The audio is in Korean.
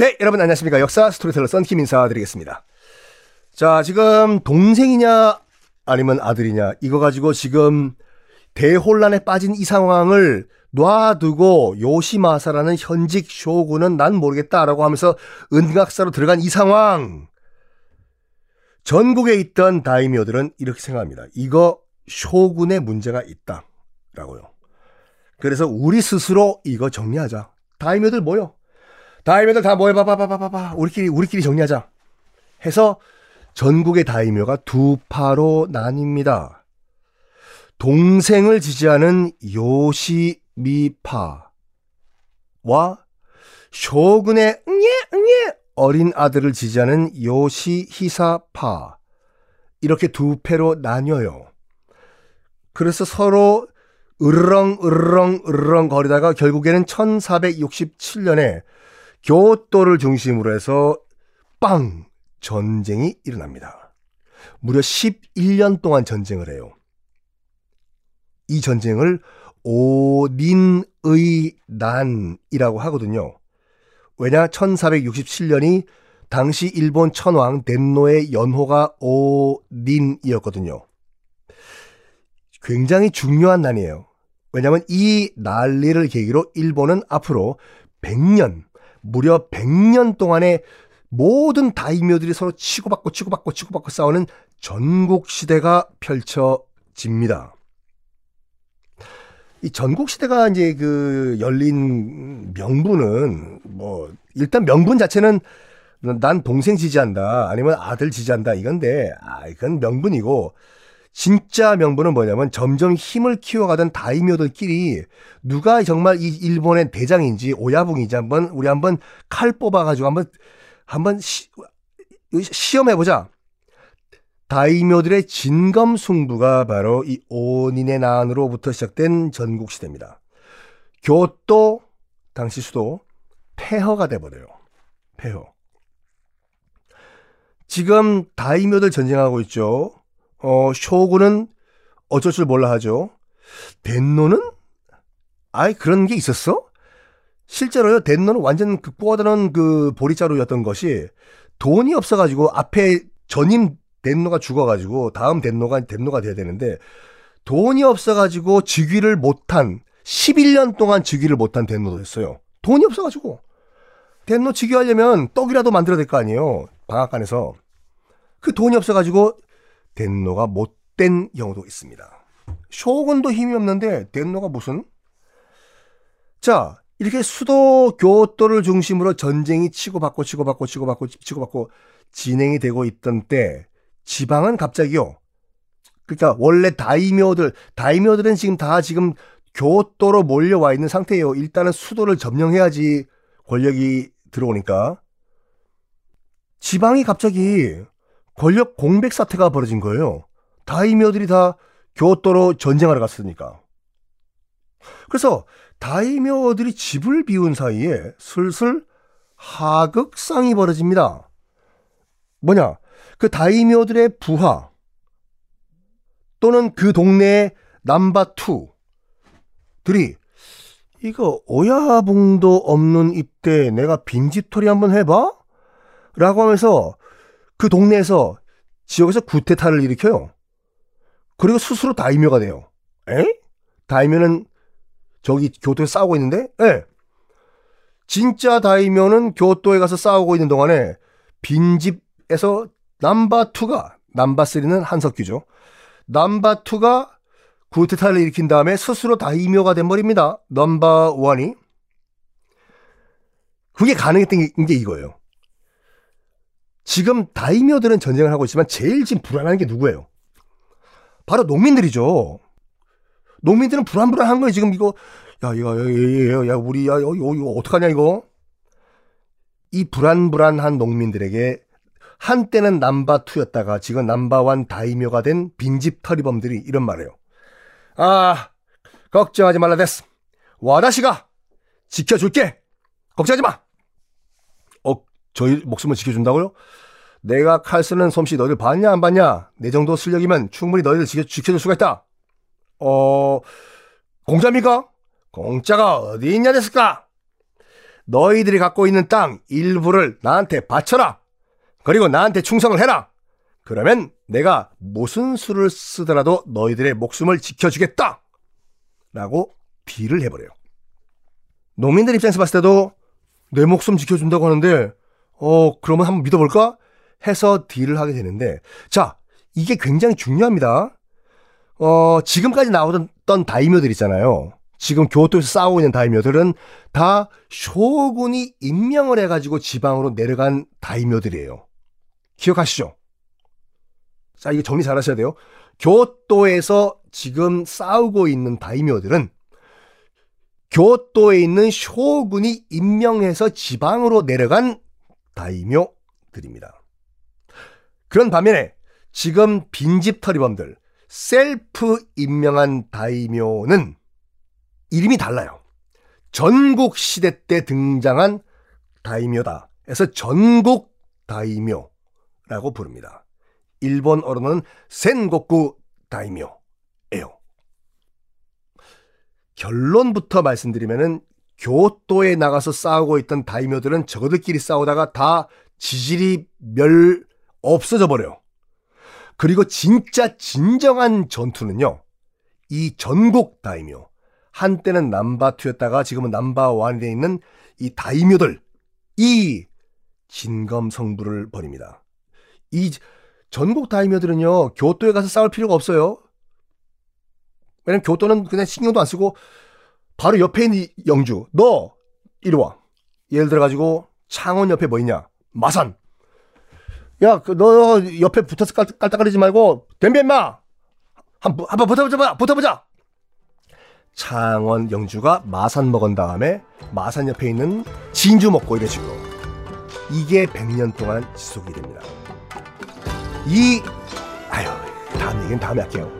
네, 여러분 안녕하십니까. 역사 스토리텔러 썬킴 인사드리겠습니다. 자, 지금 동생이냐 아니면 아들이냐 이거 가지고 지금 대혼란에 빠진 이 상황을 놔두고 요시마사라는 현직 쇼군은 난 모르겠다라고 하면서 은각사로 들어간 이 상황. 전국에 있던 다이묘들은 이렇게 생각합니다. 이거 쇼군의 문제가 있다라고요. 그래서 우리 스스로 이거 정리하자. 다이묘들 모여. 다이묘들 다 모여 봐 봐 봐 봐 봐. 우리끼리 우리끼리 정리하자. 해서 전국의 다이묘가 두 파로 나뉩니다. 동생을 지지하는 요시미파와 쇼군의 응예 응예 어린 아들을 지지하는 요시히사파 이렇게 두 패로 나뉘어요. 그래서 서로 으르렁 으르렁 으르렁 거리다가 결국에는 1467년에 교토를 중심으로 해서 빵 전쟁이 일어납니다. 무려 11년 동안 전쟁을 해요. 이 전쟁을 오닌의 난이라고 하거든요. 왜냐 1467년이 당시 일본 천왕 덴노의 연호가 오닌이었거든요. 굉장히 중요한 난이에요. 왜냐하면 이 난리를 계기로 일본은 앞으로 100년, 무려 100년 동안의 모든 다이묘들이 서로 치고받고 치고받고 치고받고 싸우는 전국 시대가 펼쳐집니다. 이 전국 시대가 이제 그 열린 명분은 뭐 일단 명분 자체는 난 동생 지지한다 아니면 아들 지지한다 이건데 아 이건 명분이고 진짜 명분은 뭐냐면 점점 힘을 키워가던 다이묘들끼리 누가 정말 이 일본의 대장인지 오야붕인지 한번 우리 한번 칼 뽑아가지고 한번 한번 시, 시험해보자. 다이묘들의 진검 승부가 바로 이 오닌의 난으로부터 시작된 전국 시대입니다. 교토 당시 수도 폐허가 돼버려요. 폐허. 지금 다이묘들 전쟁하고 있죠. 어, 쇼군은 어쩔 줄 몰라 하죠. 덴노는? 아이, 그런 게 있었어? 실제로요, 덴노는 완전 그 뻗어는 그 보리자루였던 것이 돈이 없어가지고 앞에 전임 덴노가 죽어가지고 다음 덴노가 덴노가 돼야 되는데 돈이 없어가지고 즉위를 못한 11년 동안 즉위를 못한 덴노도 됐어요. 돈이 없어가지고 덴노 즉위하려면 떡이라도 만들어야 될 거 아니에요. 방앗간에서 그 돈이 없어가지고 덴노가 못된 경우도 있습니다. 쇼군도 힘이 없는데 덴노가 무슨 자 이렇게 수도 교토를 중심으로 전쟁이 치고받고 치고받고 치고받고 치고받고 진행이 되고 있던 때 지방은 갑자기요. 그러니까 원래 다이묘들 다이묘들은 지금 다 지금 교토로 몰려와 있는 상태예요. 일단은 수도를 점령해야지 권력이 들어오니까 지방이 갑자기 권력 공백 사태가 벌어진 거예요. 다이묘들이 다 교토로 전쟁하러 갔으니까. 그래서 다이묘들이 집을 비운 사이에 슬슬 하극상이 벌어집니다. 뭐냐? 그 다이묘들의 부하 또는 그 동네의 남바 투들이 이거 오야봉도 없는 이때 내가 빈집털이 한번 해봐? 라고 하면서 그 동네에서 지역에서 구테타를 일으켜요. 그리고 스스로 다이묘가 돼요. 에? 다이묘는 저기 교토에 싸우고 있는데, 예. 네. 진짜 다이묘는 교토에 가서 싸우고 있는 동안에 빈집 1에서 넘버 2가 넘버 3는 한석규죠. 2가 쿠데타를 일으킨 다음에 스스로 다이묘가 돼버립니다. 넘버 1이 그게 가능했던 게 이거예요. 지금 다이묘들은 전쟁을 하고 있지만 제일 지금 불안한 게 누구예요? 바로 농민들이죠. 농민들은 불안불안한 거예요. 지금 이거 야 이거 야, 야, 야 우리 야 이거, 이거 어떡하냐 이거. 이 불안불안한 농민들에게 한때는 남바 투였다가 지금 남바완 다이묘가 된 빈집 터리범들이 이런 말해요. 아 걱정하지 말라 됐어. 와다시가 지켜줄게. 걱정하지 마. 어 저희 목숨을 지켜준다고요? 내가 칼 쓰는 솜씨 너희들 봤냐 안 봤냐? 내 정도 실력이면 충분히 너희들 지켜, 지켜줄 수가 있다. 어 공짜입니까? 공짜가 어디 있냐 됐을까? 너희들이 갖고 있는 땅 일부를 나한테 바쳐라. 그리고 나한테 충성을 해라. 그러면 내가 무슨 수를 쓰더라도 너희들의 목숨을 지켜주겠다. 라고 딜을 해버려요. 농민들 입장에서 봤을 때도 내 목숨 지켜준다고 하는데, 어, 그러면 한번 믿어볼까? 해서 딜을 하게 되는데, 자, 이게 굉장히 중요합니다. 어, 지금까지 나오던 다이묘들 있잖아요. 지금 교토에서 싸우고 있는 다이묘들은 다 쇼군이 임명을 해가지고 지방으로 내려간 다이묘들이에요. 기억하시죠? 자, 이거 정리 잘 하셔야 돼요. 교토에서 지금 싸우고 있는 다이묘들은 교토에 있는 쇼군이 임명해서 지방으로 내려간 다이묘들입니다. 그런 반면에 지금 빈집 터리범들, 셀프 임명한 다이묘는 이름이 달라요. 전국 시대 때 등장한 다이묘다. 해서 전국 다이묘라고 부릅니다. 일본어로는 센고쿠 다이묘예요. 결론부터 말씀드리면은 교토에 나가서 싸우고 있던 다이묘들은 저들끼리 싸우다가 다 지질이 멸 없어져 버려요. 그리고 진짜 진정한 전투는요. 이 전국 다이묘 한때는 남바2였다가 지금은 남바1이 되어 있는 이 다이묘들 이 진검 성부를 벌입니다. 이 전국 다이묘들은요 교토에 가서 싸울 필요가 없어요. 왜냐면 교토는 그냥 신경도 안 쓰고 바로 옆에 있는 영주 너 이리 와. 예를 들어 가지고 창원 옆에 뭐 있냐 마산. 야너 그 옆에 붙어서 깔, 깔딱거리지 말고 덤벼 임마. 한번 한번 붙어보자 붙어보자. 창원 영주가 마산 먹은 다음에 마산 옆에 있는 진주 먹고 식으로 이게 100년 동안 지속이 됩니다. 이 아유 다음 얘기는 다음에 할게요.